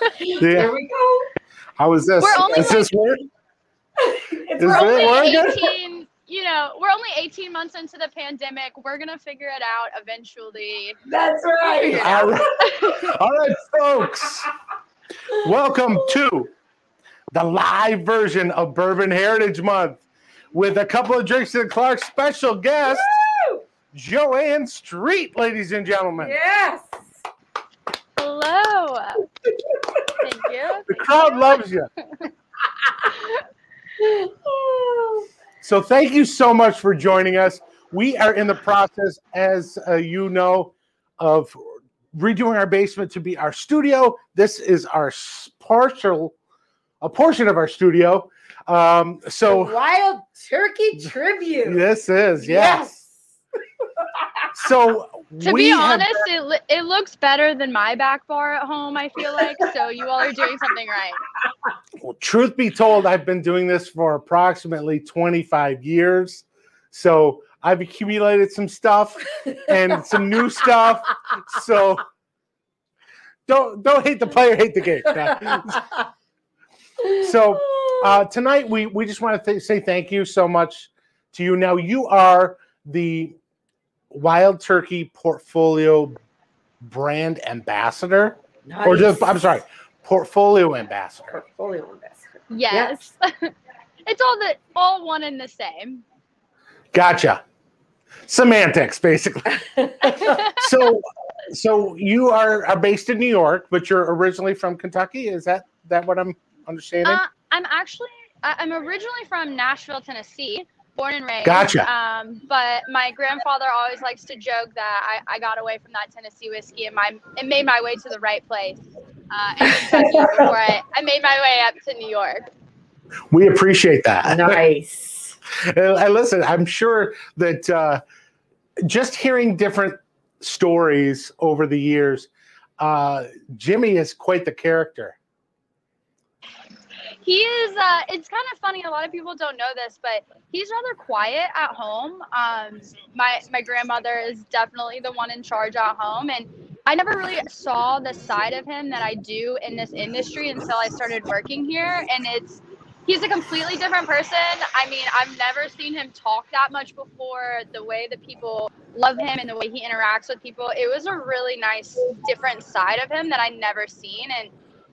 There we go. How is this? We're only is this work? It's Is We're it only working? 18, you know, we're only 18 months into the pandemic. We're gonna figure it out eventually. That's right. All right. All right, folks. Welcome to the live version of Bourbon Heritage Month with a couple of drinks to Clark special guest, Woo! Joann Street, ladies and gentlemen. Yes. Hello. Thank you. The crowd loves you. So thank you so much for joining us. We are in the process, as uh, you know, of redoing our basement to be our studio. This is our s- partial, a portion of our studio. Um, The so Wild Turkey Tribute. this is yes. So To be have- honest, it, it looks better than my back bar at home, I feel like. So you all are doing something right. Well, truth be told, I've been doing this for approximately 25 years. So I've accumulated some stuff and some new stuff. So don't don't hate the player, hate the game. So uh, tonight we we just want to th- say thank you so much to you. Now you are the Wild Turkey Portfolio brand ambassador, or just I'm sorry, portfolio ambassador. Portfolio ambassador. Yes. it's all the all one and the same. Gotcha. Semantics, basically. so so you are, are based in New York, but you're originally from Kentucky. Is that that what I'm understanding? Uh, I'm actually I'm originally from Nashville, Tennessee, born and raised. Gotcha. Um, but my grandfather always likes to joke that I, I got away from that Tennessee whiskey and my it made my way to the right place. Uh, in Kentucky before I, I made my way up to New York. we appreciate that. nice. And and listen, I'm sure that uh, just hearing different stories over the years, uh, Jimmy is quite the character. He is. Uh, it's kind of funny. A lot of people don't know this, but he's rather quiet at home. Um, my my grandmother is definitely the one in charge at home, and I never really saw the side of him that I do in this industry until I started working here. And it's he's a completely different person. I mean, I've never seen him talk that much before. The way that people love him and the way he interacts with people, it was a really nice, different side of him that I never seen, and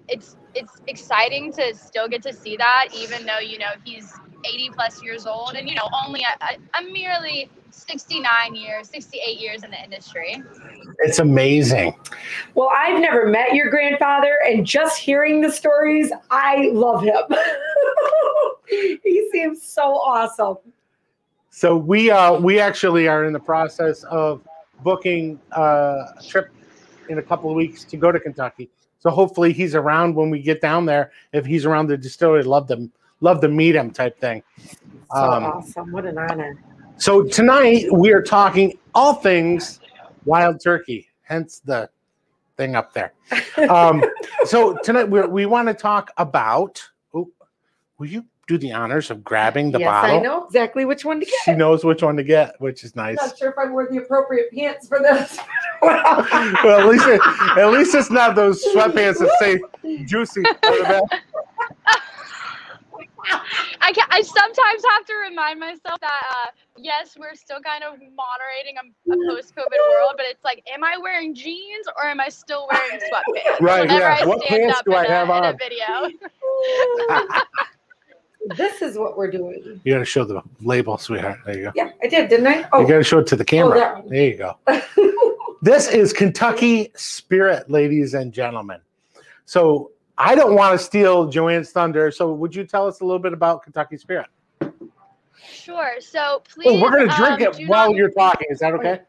it's it's exciting to still get to see that, even though you know he's 80 plus years old and you know only a, a, a merely 69 years, 68 years in the industry. It's amazing. Well, I've never met your grandfather, and just hearing the stories, I love him. he seems so awesome. So we uh, we actually are in the process of booking uh, a trip in a couple of weeks to go to Kentucky. So hopefully he's around when we get down there. If he's around the distillery, love them, love to meet him type thing. So Um, awesome. What an honor. So tonight we are talking all things wild turkey, hence the thing up there. Um, so tonight we we want to talk about. Oh, will you do the honors of grabbing the yes, bottle? I know exactly which one to get. She knows which one to get, which is nice. I'm not sure if I wore the appropriate pants for this. well, at least it, at least it's not those sweatpants that say juicy. on the back. I can, I sometimes have to remind myself that uh, yes, we're still kind of moderating a, a post-COVID world, but it's like, am I wearing jeans or am I still wearing sweatpants? Right, Whenever yeah. I What stand pants up do in, I a, have in a on? video. this is what we're doing. You got to show the label, sweetheart. There you go. Yeah, I did, didn't I? You Oh, got to show it to the camera. that one. there you go. this is Kentucky Spirit, ladies and gentlemen. So I don't want to steal Joann's thunder. So would you tell us a little bit about Kentucky Spirit? Sure. So please. Oh, we're gonna drink um, it while not- you're talking. Is that okay?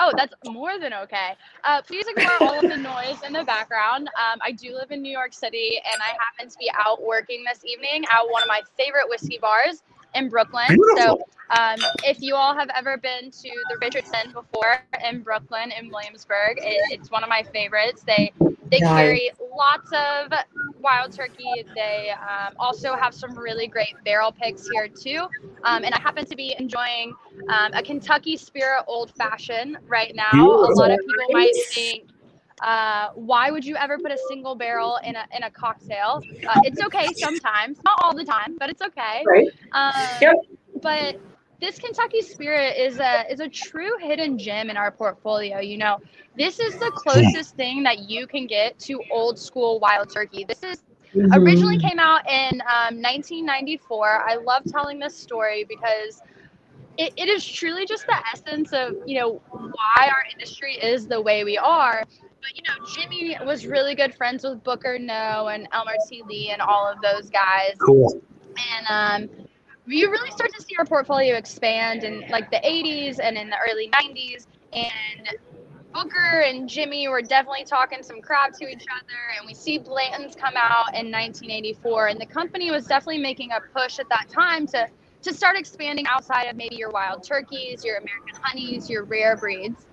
Oh, that's more than okay. Uh, please ignore all of the noise in the background. Um, I do live in New York City, and I happen to be out working this evening at one of my favorite whiskey bars in Brooklyn. So, um, if you all have ever been to the Richardson before in Brooklyn in Williamsburg, it, it's one of my favorites. They they Nice. carry lots of wild turkey. They um, also have some really great barrel picks here too. Um, and I happen to be enjoying um, a Kentucky Spirit Old Fashioned right now. A lot of people might think Uh, why would you ever put a single barrel in a in a cocktail? Uh, it's okay sometimes, not all the time, but it's okay. Right. Um, Yep. But this Kentucky Spirit is a is a true hidden gem in our portfolio. You know, this is the closest thing that you can get to old school wild turkey. This is Mm-hmm. originally came out in um, 1994. I love telling this story because it, it is truly just the essence of you know why our industry is the way we are. But you know, Jimmy was really good friends with Booker Noe and Elmer T. Lee and all of those guys. Cool. And um, you really start to see our portfolio expand in like the 80s and in the early 90s. And Booker and Jimmy were definitely talking some crap to each other. And we see Blanton's come out in 1984. And the company was definitely making a push at that time to, to start expanding outside of maybe your wild turkeys, your American honeys, your rare breeds.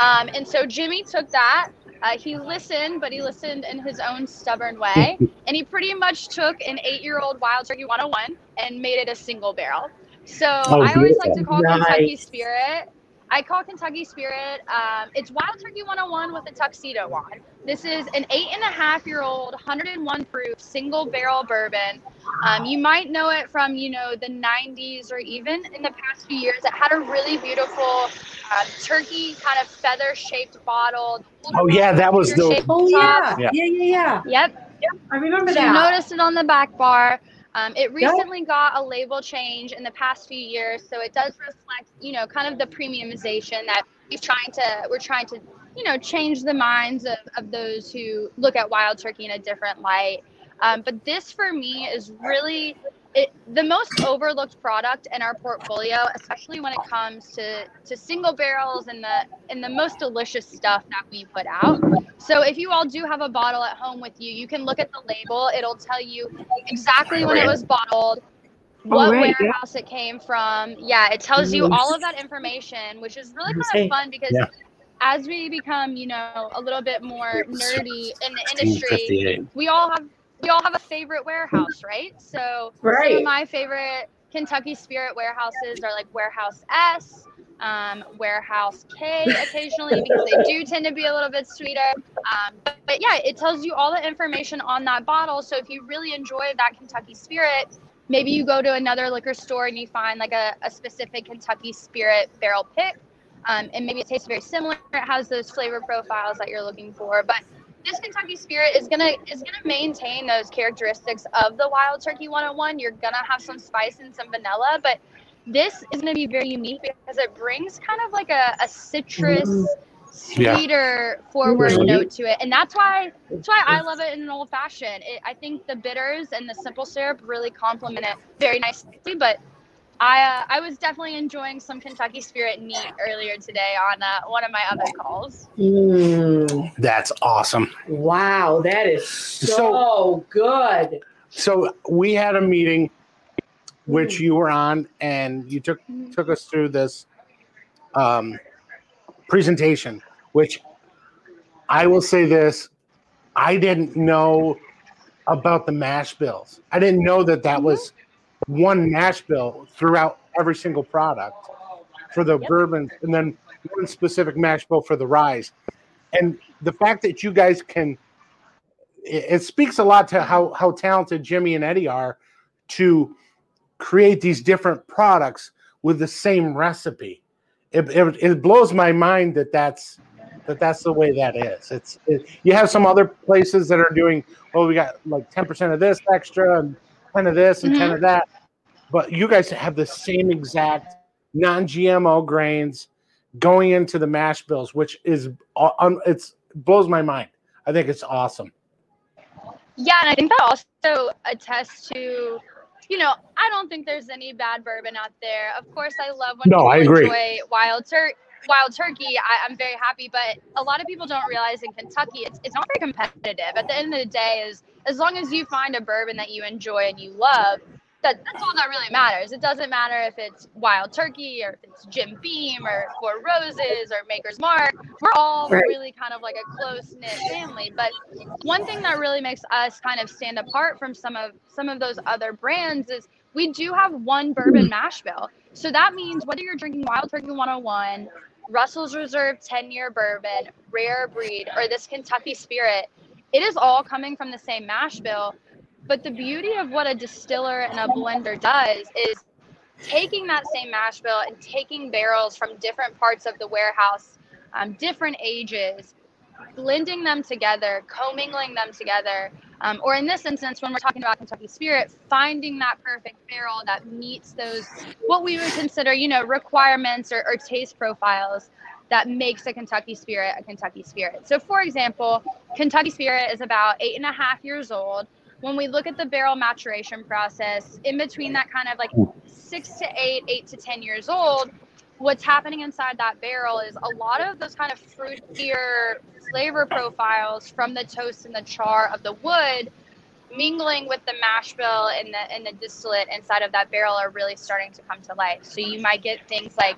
Um, and so Jimmy took that. Uh, he listened, but he listened in his own stubborn way. and he pretty much took an eight year old Wild Turkey 101 and made it a single barrel. So Oh, I always like to call Nice. Kentucky Spirit. I call Kentucky Spirit. Um, it's Wild Turkey 101 with a tuxedo on. This is an eight and a half year old, 101 proof single barrel bourbon. Um, you might know it from, you know, the 90s or even in the past few years. It had a really beautiful uh, turkey kind of feather shaped bottle. Oh, yeah, that was the- Shaped Oh top. yeah. yeah, yeah, yeah, Yep. Yep. I remember So you that. noticed it on the back bar. Um, it recently got a label change in the past few years, so it does reflect, you know, kind of the premiumization that we're trying to we're trying to, you know, change the minds of, of those who look at wild turkey in a different light. Um, but this for me is really it, the most overlooked product in our portfolio, especially when it comes to, to single barrels and the and the most delicious stuff that we put out. So if you all do have a bottle at home with you, you can look at the label. It'll tell you exactly when it was bottled, what right, yeah. warehouse it came from. Yeah, it tells you all of that information, which is really kind of fun because Yeah. as we become, you know, a little bit more nerdy in the industry, we all have we all have a favorite warehouse, right? So some of my favorite Kentucky Spirit warehouses are like Warehouse S, um, Warehouse K occasionally because they do tend to be a little bit sweeter. Um, but, but yeah, it tells you all the information on that bottle. So if you really enjoy that Kentucky Spirit, maybe you go to another liquor store and you find like a, a specific Kentucky Spirit barrel pick. Um, and maybe it tastes very similar. It has those flavor profiles that you're looking for. But this Kentucky Spirit is gonna is gonna maintain those characteristics of the Wild Turkey 101. You're gonna have some spice and some vanilla, but this is gonna be very unique because it brings kind of like a, a citrus, Yeah. sweeter forward Mhm. note to it, and that's why that's why I love it in an old fashioned. It, I think the bitters and the simple syrup really complement it very nicely. But I uh, I was definitely enjoying some Kentucky Spirit neat earlier today on uh, one of my other calls. Mm, That's awesome. wow, that is so, So- good. So we had a meeting which you were on and you took took us through this um, presentation which I will say this I didn't know about the mash bills. I didn't know that that was one mash bill throughout every single product for the Yep. bourbons and then one specific mash bill for the ryes. And the fact that you guys can it, it speaks a lot to how how talented Jimmy and Eddie are to create these different products with the same recipe. It, it, it blows my mind that that's that that's the way that is. It's it, you have some other places that are doing well. We got like ten percent of this extra and ten of this and ten Mhm. of that, but you guys have the same exact non-GMO grains going into the mash bills, which is uh, it's blows my mind. I think it's awesome. Yeah, and I think that also attests to, you know, I don't think there's any bad bourbon out there. Of course, I love when No, people I agree. enjoy wild tur- wild turkey. I, I'm very happy, but a lot of people don't realize in Kentucky it's it's not very competitive. At the end of the day, is as long as you find a bourbon that you enjoy and you love, that that's all that really matters. It doesn't matter if it's wild turkey or if it's Jim Beam or Four Roses or Maker's Mark. We're all Right. really kind of like a close knit family, but one thing that really makes us kind of stand apart from some of some of those other brands is we do have one bourbon mash bill. So that means whether you're drinking Wild Turkey 101 Russell's Reserve 10 year bourbon, rare breed, or this Kentucky spirit, it is all coming from the same mash bill. But the beauty of what a distiller and a blender does is taking that same mash bill and taking barrels from different parts of the warehouse, um, different ages, blending them together, commingling them together, um, or in this instance, when we're talking about Kentucky Spirit, finding that perfect barrel that meets those what we would consider, you know, requirements or, or taste profiles that makes a Kentucky Spirit a Kentucky Spirit. So, for example, Kentucky Spirit is about eight and a half years old. When we look at the barrel maturation process, in between that kind of like six to eight, eight to 10 years old, what's happening inside that barrel is a lot of those kind of fruitier flavor profiles from the toast and the char of the wood mingling with the mash bill and the and the distillate inside of that barrel are really starting to come to life. So you might get things like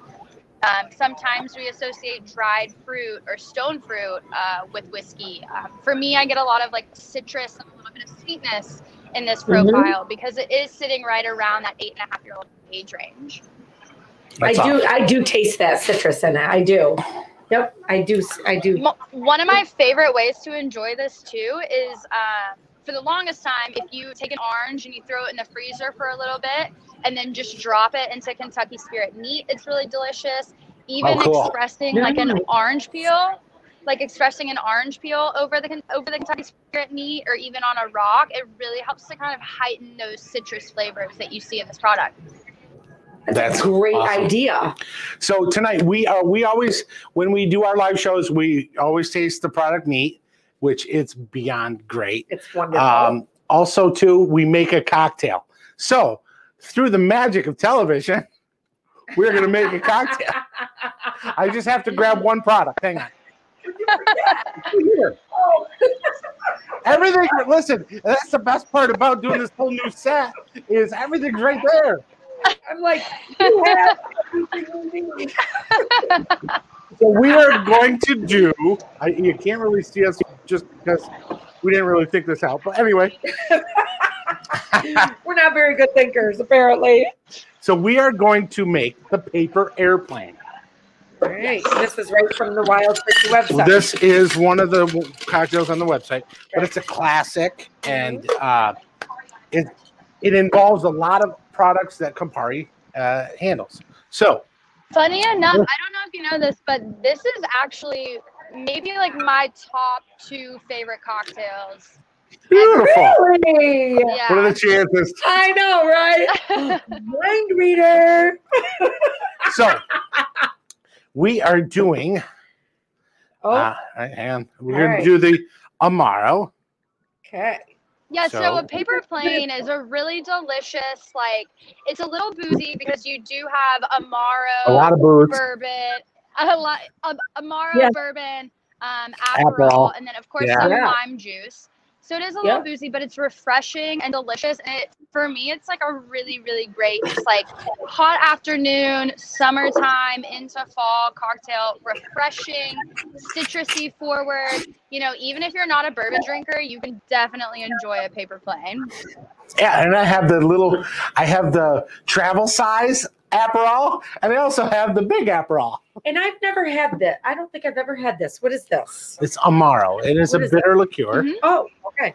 um, sometimes we associate dried fruit or stone fruit uh, with whiskey. Um, for me, I get a lot of like citrus and a little bit of sweetness in this mm-hmm. profile mm-hmm. because it is sitting right around that eight and a half year old age range. That's I do. I do taste that citrus in it. I do. Yep, I do. I do. One of my favorite ways to enjoy this too is uh, for the longest time, if you take an orange and you throw it in the freezer for a little bit and then just drop it into Kentucky Spirit neat, it's really delicious. Even oh, cool. expressing like an orange peel, like expressing an orange peel over the over the Kentucky Spirit neat, or even on a rock, it really helps to kind of heighten those citrus flavors that you see in this product. That's, a great awesome. idea. So tonight we are we always when we do our live shows we always taste the product neat, which it's beyond great. It's wonderful. Um, also, too, we make a cocktail. So through the magic of television, we're going to make a cocktail. I just have to grab one product. Hang on. Everything. Listen, that's the best part about doing this whole new set is everything's right there. I'm like, you have so we are going to do. I, you can't really see us just because we didn't really think this out. But anyway, we're not very good thinkers, apparently. So we are going to make the paper airplane. All right. This is right from the Wild Turkey website. This is one of the cocktails on the website, but it's a classic, and uh, it it involves a lot of products that Campari uh, handles. So, funny enough, I don't know if you know this, but this is actually maybe like my top two favorite cocktails. Beautiful. Really? Yeah. What are the chances? I know, right? Mind reader. so, we are doing. Oh, uh, and we're going right. to do the Amaro. Okay. Yeah, so, so, a paper plane is a really delicious, like it's a little boozy because you do have Amaro, a lot of booze, bourbon, a lot, um, Amaro yeah. bourbon, um, Aperol, Aperol, and then of course yeah. some yeah. lime juice. So it is a little yep. boozy, but it's refreshing and delicious. And it, for me, it's like a really, really great, just like hot afternoon, summertime into fall cocktail. Refreshing, citrusy forward. You know, even if you're not a bourbon drinker, you can definitely enjoy a paper plane. Yeah, and I have the little, I have the travel size Aperol, and I also have the big Aperol. And I've never had that. I don't think I've ever had this. What is this? It's Amaro. It is what a is bitter that? liqueur. Mm-hmm. Oh, okay.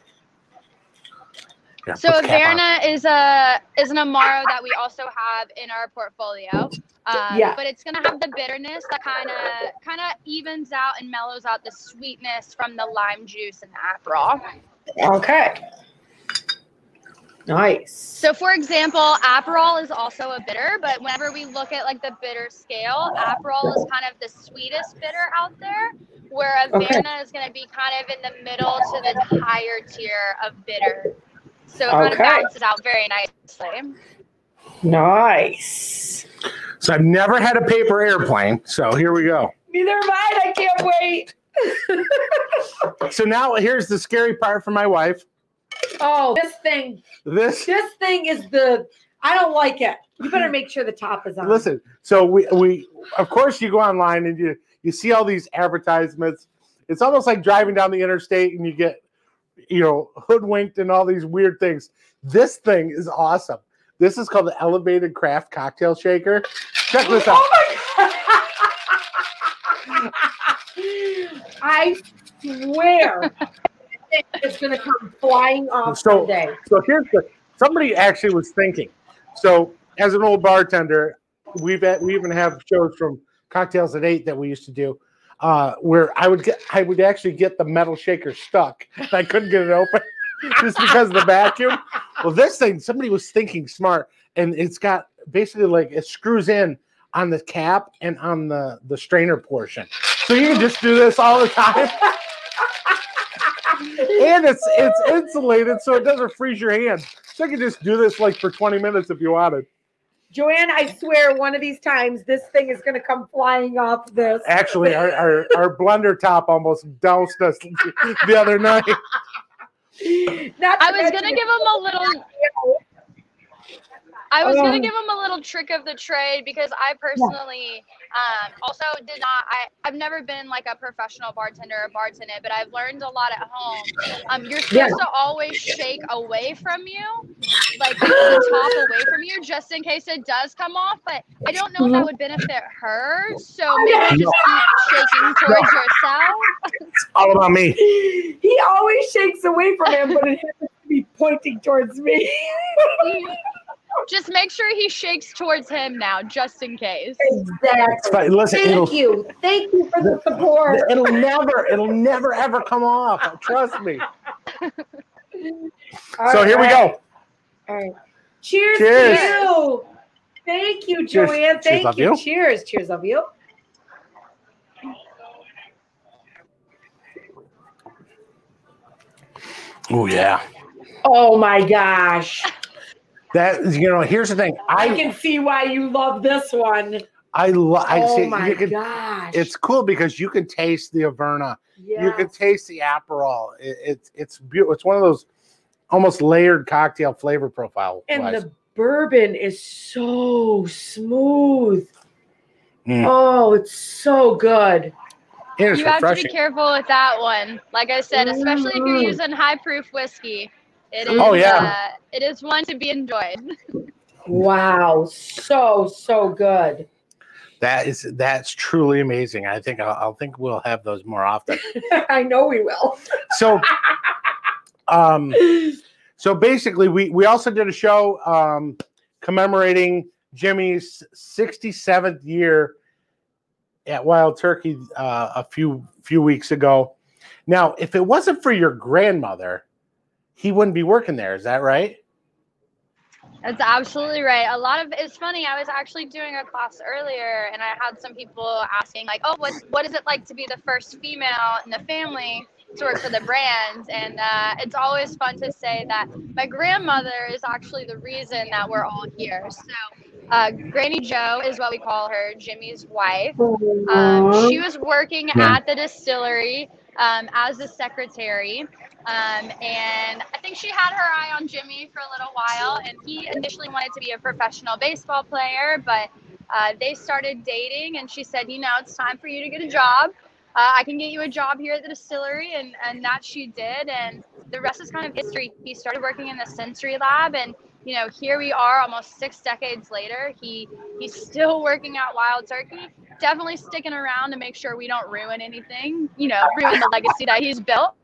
Yeah, so Averna is a is an Amaro that we also have in our portfolio. Um, yeah. But it's gonna have the bitterness that kind of kind of evens out and mellows out the sweetness from the lime juice and the Aperol. Okay. Nice. So, for example, Aperol is also a bitter, but whenever we look at like the bitter scale, Aperol is kind of the sweetest bitter out there, where Averna okay. is going to be kind of in the middle to the higher tier of bitter. So it kind of balances out very nicely. Nice. So I've never had a paper airplane. So here we go. Neither am I. I can't wait. so now here's the scary part for my wife. Oh, this thing. This this thing is the I don't like it. You better make sure the top is on. Listen, so we we of course you go online and you you see all these advertisements. It's almost like driving down the interstate and you get you know hoodwinked and all these weird things. This thing is awesome. This is called the Elevated Craft Cocktail Shaker. Check this oh out. Oh I swear it's going to come flying off So- someday. So here's the somebody actually was thinking. So as an old bartender, we've had, we even have shows from cocktails at eight that we used to do, uh, where I would get I would actually get the metal shaker stuck. I couldn't get it open just because of the vacuum. Well, this thing somebody was thinking smart, and it's got basically like it screws in on the cap and on the the strainer portion, so you can just do this all the time. and it's it's insulated so it doesn't freeze your hands. So you can just do this like for 20 minutes if you wanted. Joann, I swear one of these times this thing is going to come flying off this. Actually, our, our, our blender top almost doused us the other night. Not I to was gonna give him a little. I was Um, gonna give him a little trick of the trade because I personally um, also did not. I I've never been like a professional bartender or bartender, but I've learned a lot at home. Um, you're supposed Yeah. to always shake away from you, like the top away from you, just in case it does come off. But I don't know if Mm-hmm. that would benefit her. So maybe just keep shaking towards yourself. It's all about me. He always shakes away from him, but it happens to be pointing towards me. Just make sure he shakes towards him now, just in case. exactly. But listen, Thank you. Thank you for the support. it'll never, it'll never ever come off. Trust me. So here we go. All right. Cheers, Cheers. to you. Thank you, Cheers. Joann. Cheers, Thank love you. you. Cheers. Cheers, love you. Oh yeah. Oh my gosh. That you know, here's the thing. I I can see why you love this one. I love. I oh see. my You can. gosh. It's cool because you can taste the Averna. You can taste the Aperol. It, it's it's beautiful. It's one of those almost layered cocktail flavor profile. and wise. the bourbon is so smooth. Mm. Oh, it's so good. And it's you have to be careful with that one. Like I said, especially if you're Mhm. using high proof whiskey. It is, Oh, yeah. uh, it is one to be enjoyed. Wow, so so good. That is that's truly amazing. I think I'll, I'll think we'll have those more often. I know we will. So, um, so basically, we we also did a show um, commemorating Jimmy's 67th year at Wild Turkey uh, a few few weeks ago. Now, if it wasn't for your grandmother, he wouldn't be working there. Is that right? That's absolutely right. A lot of it's funny. I was actually doing a class earlier, and I had some people asking, like, "Oh, what what is it like to be the first female in the family to work for the brand?" And uh, it's always fun to say that my grandmother is actually the reason that we're all here. So, uh, Granny Joe is what we call her, Jimmy's wife. Um, she was working Yeah. at the distillery um, as the secretary. Um, and I think she had her eye on Jimmy for a little while. And he initially wanted to be a professional baseball player, but uh, they started dating. And she said, You know, it's time for you to get a job. Uh, I can get you a job here at the distillery. And, and that she did. And the rest is kind of history. He started working in the sensory lab. And you know, here we are almost six decades later. He he's still working at Wild Turkey. Definitely sticking around to make sure we don't ruin anything. You know, ruin the legacy that he's built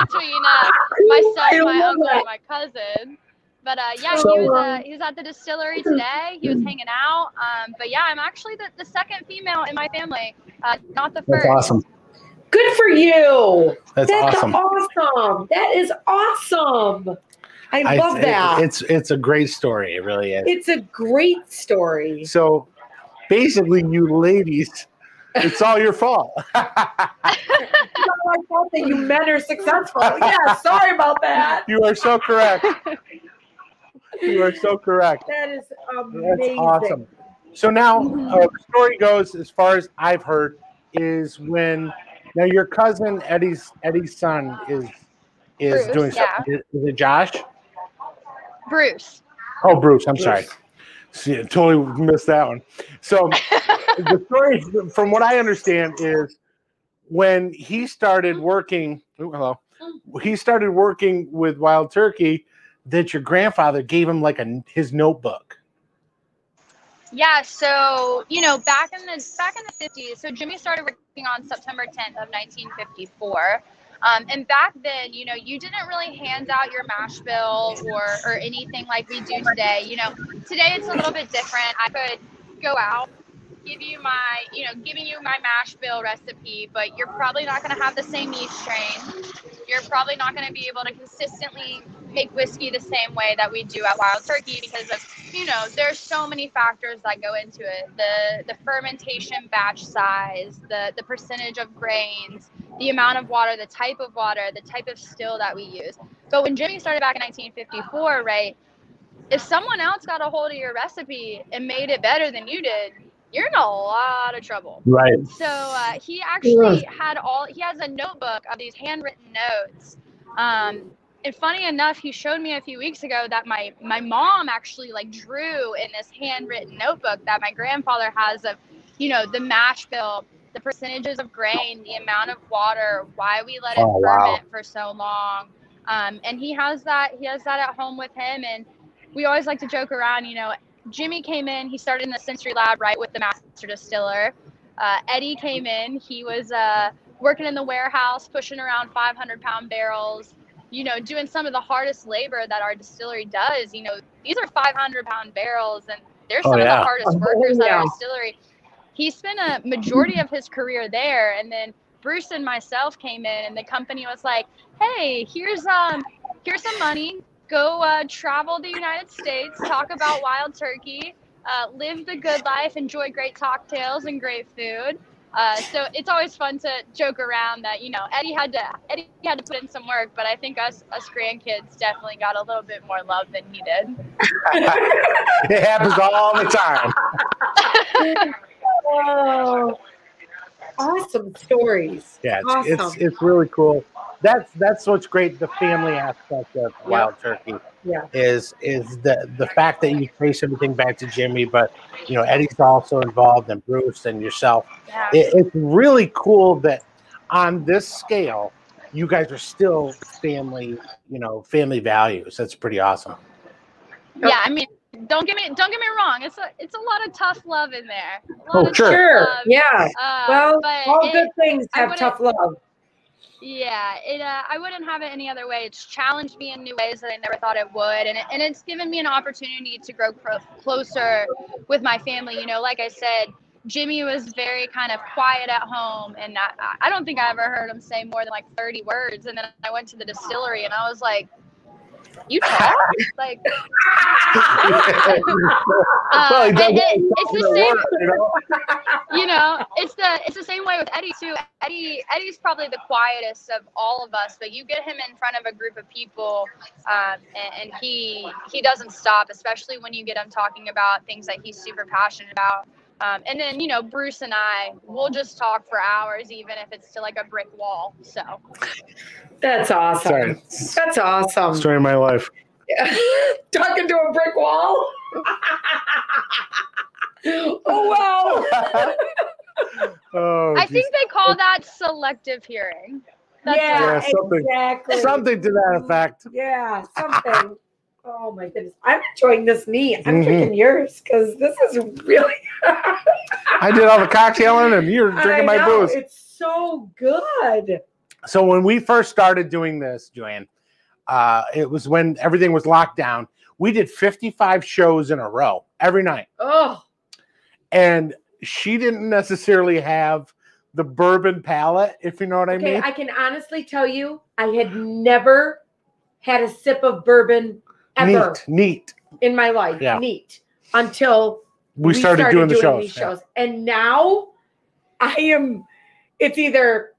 between uh, myself, my love uncle, that. and my cousin. But uh, yeah, So, he was uh, um, he was at the distillery today. He was hanging out. Um, but yeah, I'm actually the, the second female in my family, uh, not the first. That's awesome. Good for you. That's, That's awesome. awesome. That is awesome. I I- love it- that. it's it's a great story. It really is. it's a great story. So basically, you ladies, it's all your fault. I thought that you men are successful. Yeah, sorry about that. you are so correct. You are so correct. That is amazing. That's awesome. So now uh, the story goes, as far as I've heard, is when now your cousin Eddie's Eddie's son is is Bruce, doing yeah. something. Is, is it Josh? Bruce. Oh, Bruce. I'm sorry. See, I totally missed that one. So the story, from what I understand, is when he started working. ooh, hello. He started working with Wild Turkey. That your grandfather gave him like a his notebook. Yeah, so you know, back in the back in the fifties, so Jimmy started working on September 10th of 1954. Um, and back then, you know, you didn't really hand out your mash bill or or anything like we do today. You know, today it's a little bit different. I could go out, give you my, you know, giving you my mash bill recipe, but you're probably not going to have the same yeast strain. You're probably not going to be able to consistently make whiskey the same way that we do at Wild Turkey because of, you know, there's so many factors that go into it. The the fermentation batch size, the the percentage of grains, the amount of water, the type of water, the type of still that we use. But when Jimmy started back in 1954, right? If someone else got a hold of your recipe and made it better than you did, you're in a lot of trouble. Right. So uh, he actually had all. He has a notebook of these handwritten notes. Um, and funny enough, he showed me a few weeks ago that my my mom actually like drew in this handwritten notebook that my grandfather has of, you know, the mash bill, the percentages of grain, the amount of water, why we let it Oh, wow. ferment for so long. Um, and he has that he has that at home with him and we always like to joke around, you know, Jimmy came in, he started in the sensory lab right with the master distiller. Uh, Eddie came in, he was uh, working in the warehouse, pushing around 500 pound barrels, you know, doing some of the hardest labor that our distillery does. You know, these are 500 pound barrels, and they're Oh, some yeah. of the hardest Oh, workers at our distillery. He spent a majority of his career there, and then Bruce and myself came in, and the company was like, "Hey, here's um, here's some money. Go uh, travel the United States, talk about wild turkey, uh, live the good life, enjoy great cocktails and great food." Uh, so it's always fun to joke around that you know Eddie had to Eddie had to put in some work, but I think us us grandkids definitely got a little bit more love than he did. It happens all the time. Oh, awesome stories. Yeah, it's, Awesome. it's it's really cool. That's that's what's great. The family aspect of Wild Turkey Yeah. is is the the fact that you trace everything back to Jimmy, but you know Eddie's also involved, and Bruce and yourself. Yeah. It, it's really cool that on this scale, you guys are still family. You know, family values. That's pretty awesome. yeah, I mean, don't get me don't get me wrong. It's a it's a lot of tough love in there. A Oh, sure. love. Yeah. Uh, Well, all it- good things have tough love. Yeah, it. Uh, I wouldn't have it any other way. It's challenged me in new ways that I never thought it would, and it, and it's given me an opportunity to grow closer with my family. You know, like I said, Jimmy was very kind of quiet at home, and I, I don't think I ever heard him say more than like 30 words. And then I went to the distillery, and I was like, "You talk?" like, uh, well, and does it- it's the the same work, you know? you know, it's the it's the same way with Eddie too. Eddie Eddie's probably the quietest of all of us, but you get him in front of a group of people, um, and, and he he doesn't stop, especially when you get him talking about things that he's super passionate about. Um, and then you know, Bruce and I, we'll just talk for hours, even if it's to like a brick wall. So That's awesome. Sorry, That's awesome. story of my life. Talking to a brick wall. oh wow. Oh, I geez. think they call that selective hearing. That's yeah, Yeah, something- exactly. something to that effect. Yeah, something. Oh my goodness. I'm enjoying this neat. I'm Mhm. drinking yours because this is really I did all the cocktailing, and you're drinking my booze. It's so good. So when we first started doing this, Joann, uh, it was when everything was locked down. We did 55 shows in a row every night, Oh, and she didn't necessarily have the bourbon palate, if you know what I okay. mean. I can honestly tell you, I had never had a sip of bourbon ever Neat, neat. in my life. Yeah. Neat. Until We, started, doing the shows. these yeah. shows. And now I am, it's either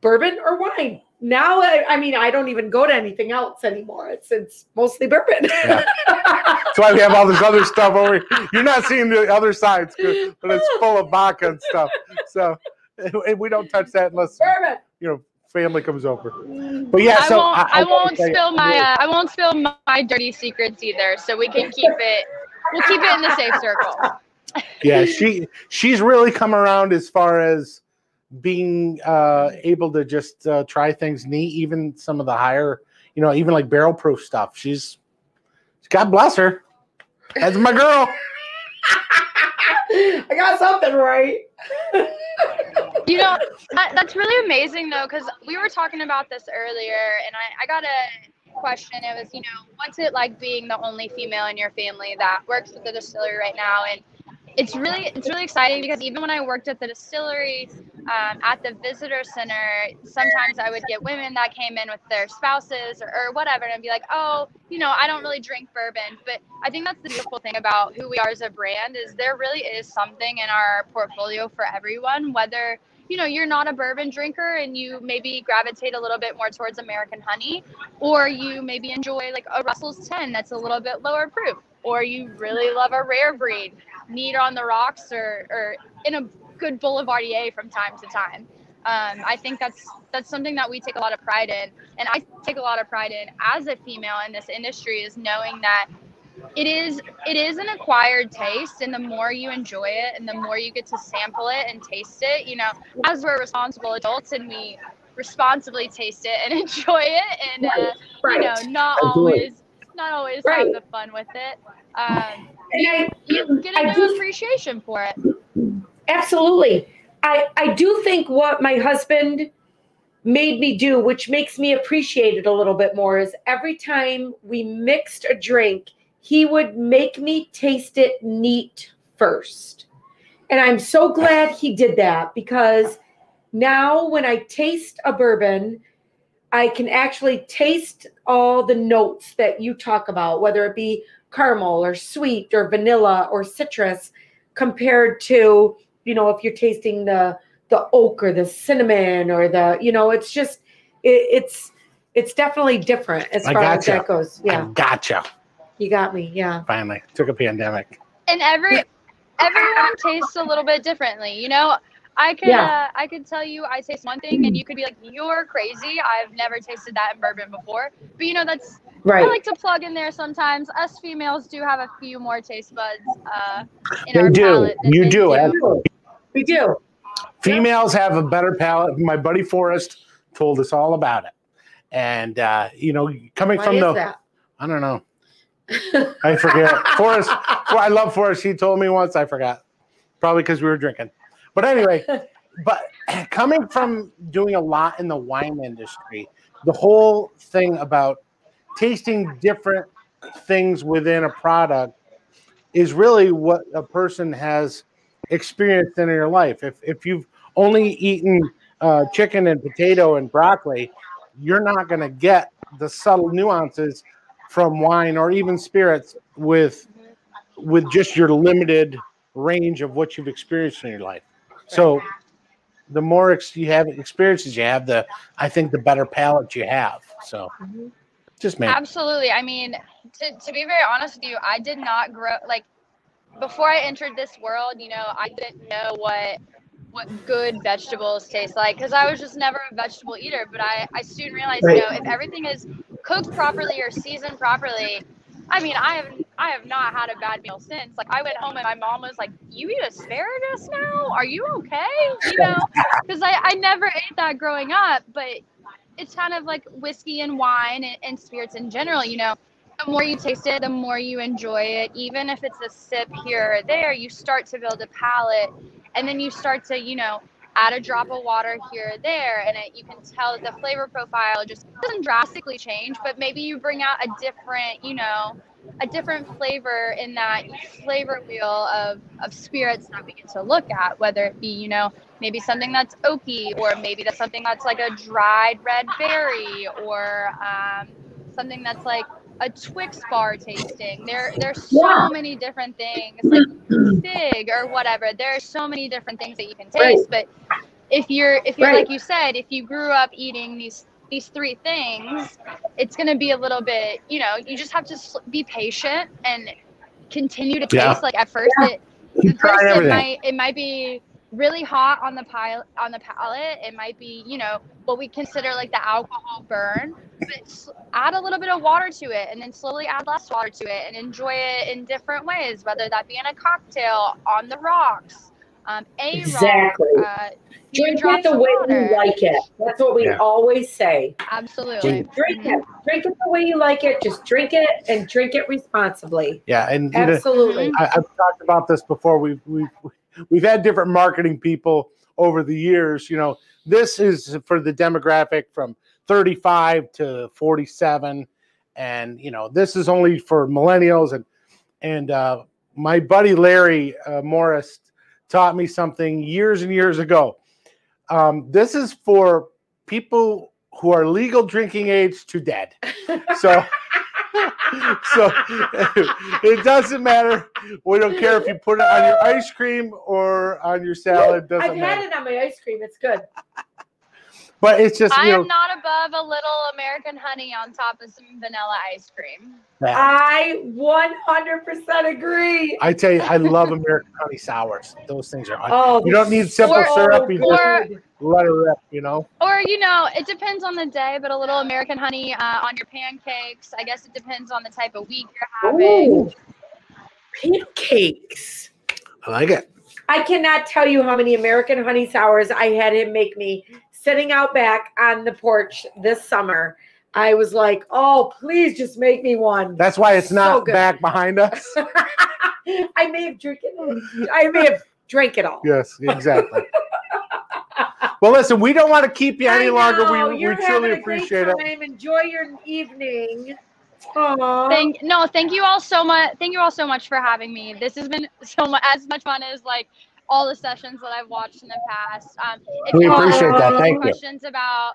bourbon or wine. Now, I, I mean, I don't even go to anything else anymore. It's it's mostly bourbon. Yeah. That's why we have all this other stuff over. Here. You're not seeing the other sides, but it's full of vodka and stuff. So and we don't touch that unless bourbon. you know family comes over. But yeah, I so won't. I, gotta won't say, spill my. Uh, I won't spill my, my dirty secrets either. So we can keep it. We'll keep it in the safe circle. yeah, she she's really come around as far as being uh able to just uh, try things neat, even some of the higher, you know, even like barrel proof stuff. She's God bless her. That's my girl. I got something right. you know, that, that's really amazing though, because we were talking about this earlier, and I, I got a question. It was, you know, what's it like being the only female in your family that works at the distillery right now? And it's really it's really exciting because even when I worked at the distillery um, at the visitor center, sometimes I would get women that came in with their spouses or, or whatever, and I'd be like, oh, you know, I don't really drink bourbon, but I think that's the beautiful thing about who we are as a brand is there really is something in our portfolio for everyone, whether you know you're not a bourbon drinker and you maybe gravitate a little bit more towards American honey, or you maybe enjoy like a Russell's 10 that's a little bit lower proof, or you really love a rare breed meat on the rocks or, or in a good boulevardier from time to time. Um, I think that's that's something that we take a lot of pride in, and I take a lot of pride in as a female in this industry is knowing that it is it is an acquired taste, and the more you enjoy it, and the more you get to sample it and taste it, you know, as we're responsible adults and we responsibly taste it and enjoy it, and uh, right. you know, not always not always right. have the fun with it. Um, I, you get a new appreciation for it. Absolutely. I, I do think what my husband made me do, which makes me appreciate it a little bit more, is every time we mixed a drink, he would make me taste it neat first. And I'm so glad he did that because now when I taste a bourbon, I can actually taste all the notes that you talk about, whether it be caramel or sweet or vanilla or citrus compared to you know if you're tasting the the oak or the cinnamon or the you know it's just it, it's it's definitely different as far as that goes yeah I gotcha you got me yeah finally took a pandemic and every everyone tastes a little bit differently you know I could yeah. uh, I could tell you I taste one thing and you could be like you're crazy I've never tasted that in bourbon before but you know that's Right. I like to plug in there sometimes. Us females do have a few more taste buds. Uh, in they our do. You do. do. We do. Females have a better palate. My buddy Forrest told us all about it. And uh, you know, coming Why from the, that? I don't know. I forget. Forrest. I love Forrest. He told me once. I forgot. Probably because we were drinking. But anyway, but coming from doing a lot in the wine industry, the whole thing about tasting different things within a product is really what a person has experienced in your life. If if you've only eaten uh, chicken and potato and broccoli, you're not going to get the subtle nuances from wine or even spirits with with just your limited range of what you've experienced in your life. So the more ex- you have experiences you have, the I think the better palate you have. So. Mm-hmm. Just me. Absolutely. I mean, to, to be very honest with you, I did not grow like before I entered this world, you know, I didn't know what what good vegetables taste like because I was just never a vegetable eater. But I, I soon realized, right. you know, if everything is cooked properly or seasoned properly, I mean, I have I have not had a bad meal since. Like I went home and my mom was like, "You eat asparagus now? Are you okay?" You know, because I I never ate that growing up, but it's kind of like whiskey and wine and, and spirits in general. You know, the more you taste it, the more you enjoy it. Even if it's a sip here or there, you start to build a palate, and then you start to, you know, add a drop of water here or there, and it, you can tell that the flavor profile just doesn't drastically change, but maybe you bring out a different, you know, a different flavor in that flavor wheel of, of spirits that we get to look at, whether it be, you know, maybe something that's oaky, or maybe that's something that's like a dried red berry, or um, something that's like a Twix bar tasting. There, there's so yeah. many different things, like fig or whatever. There are so many different things that you can taste. Right. But if you're, if you're right. like you said, if you grew up eating these these three things, it's going to be a little bit, you know, you just have to be patient and continue to taste. Yeah. Like at first, yeah. it, first it might it might be really hot on the pile on the palate. It might be, you know, what we consider like the alcohol burn. But add a little bit of water to it, and then slowly add less water to it, and enjoy it in different ways, whether that be in a cocktail, on the rocks, Um, A Exactly. Uh, Drink it the way water. you like it. That's what we Yeah. always say. Absolutely. Just drink it. Drink it the way you like it. Just drink it and drink it responsibly. Yeah, and you know, Absolutely. I, I've talked about this before. We've we've we've had different marketing people over the years. You know, this is for the demographic from 35 to 47, and you know, this is only for millennials. And and uh, my buddy Larry uh, Morris taught me something years and years ago. Um, this is for people who are legal drinking age to dead. So. so it doesn't matter. We don't care if you put it on your ice cream or on your salad. Doesn't I've matter. had it on my ice cream. It's good. But it's just I know. am not above a little American honey on top of some vanilla ice cream. that. I 100% agree. I tell you, I love American honey sours. Those things are. Oh, you don't need simple Or- syrup. You or- just let it rip. You know. Or, you know, it depends on the day, but a little American honey uh, on your pancakes. I guess it depends on the type of week you're having. Ooh, pancakes. I like it. I cannot tell you how many American honey sours I had him make me sitting out back on the porch this summer. I was like, oh, please just make me one. That's why it's So not good. back behind us. I may have drank it. I may have drank it all. yes, exactly. well, listen, we don't want to keep you any I longer. We, we truly a appreciate great it. Enjoy your evening. Aww. Thank no, thank you all so much. Thank you all so much for having me. This has been so much as much fun as like all the sessions that I've watched in the past. Um, if We you appreciate ever that. have any Thank you. questions about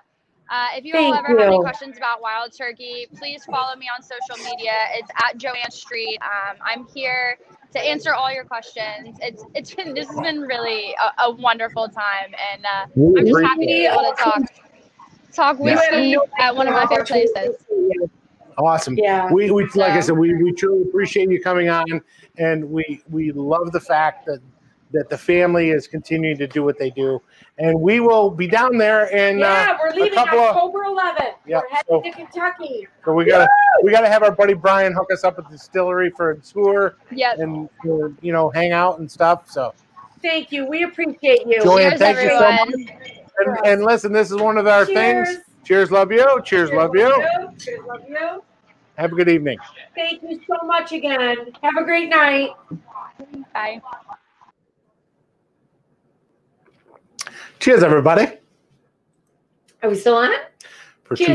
uh, if you all Thank ever have any questions about Wild Turkey, please follow me on social media. It's at Joann Street. Um, I'm here to answer all your questions. It's it's been this has been really a, a wonderful time, and uh, We I'm just happy to be able to talk talk Yeah. whiskey at one of my favorite places. Awesome. Yeah. We, we like I said, we, we truly appreciate you coming on, and we we love the fact that that the family is continuing to do what they do, and we will be down there. And yeah, uh, we're leaving couple of- October 11th. Yeah, we're heading to Kentucky. so we gotta we gotta have our buddy Brian hook us up at the distillery for a tour Yep. and uh, you know hang out and stuff. So Thank you. We appreciate you. Joann, Cheers, thank you so much. And, and listen, this is one of our Cheers. things. Cheers, love you. Cheers, love you. Cheers, love you. Have a good evening. Thank you so much again. Have a great night. Bye. Cheers, everybody. Are we still on? Cheers.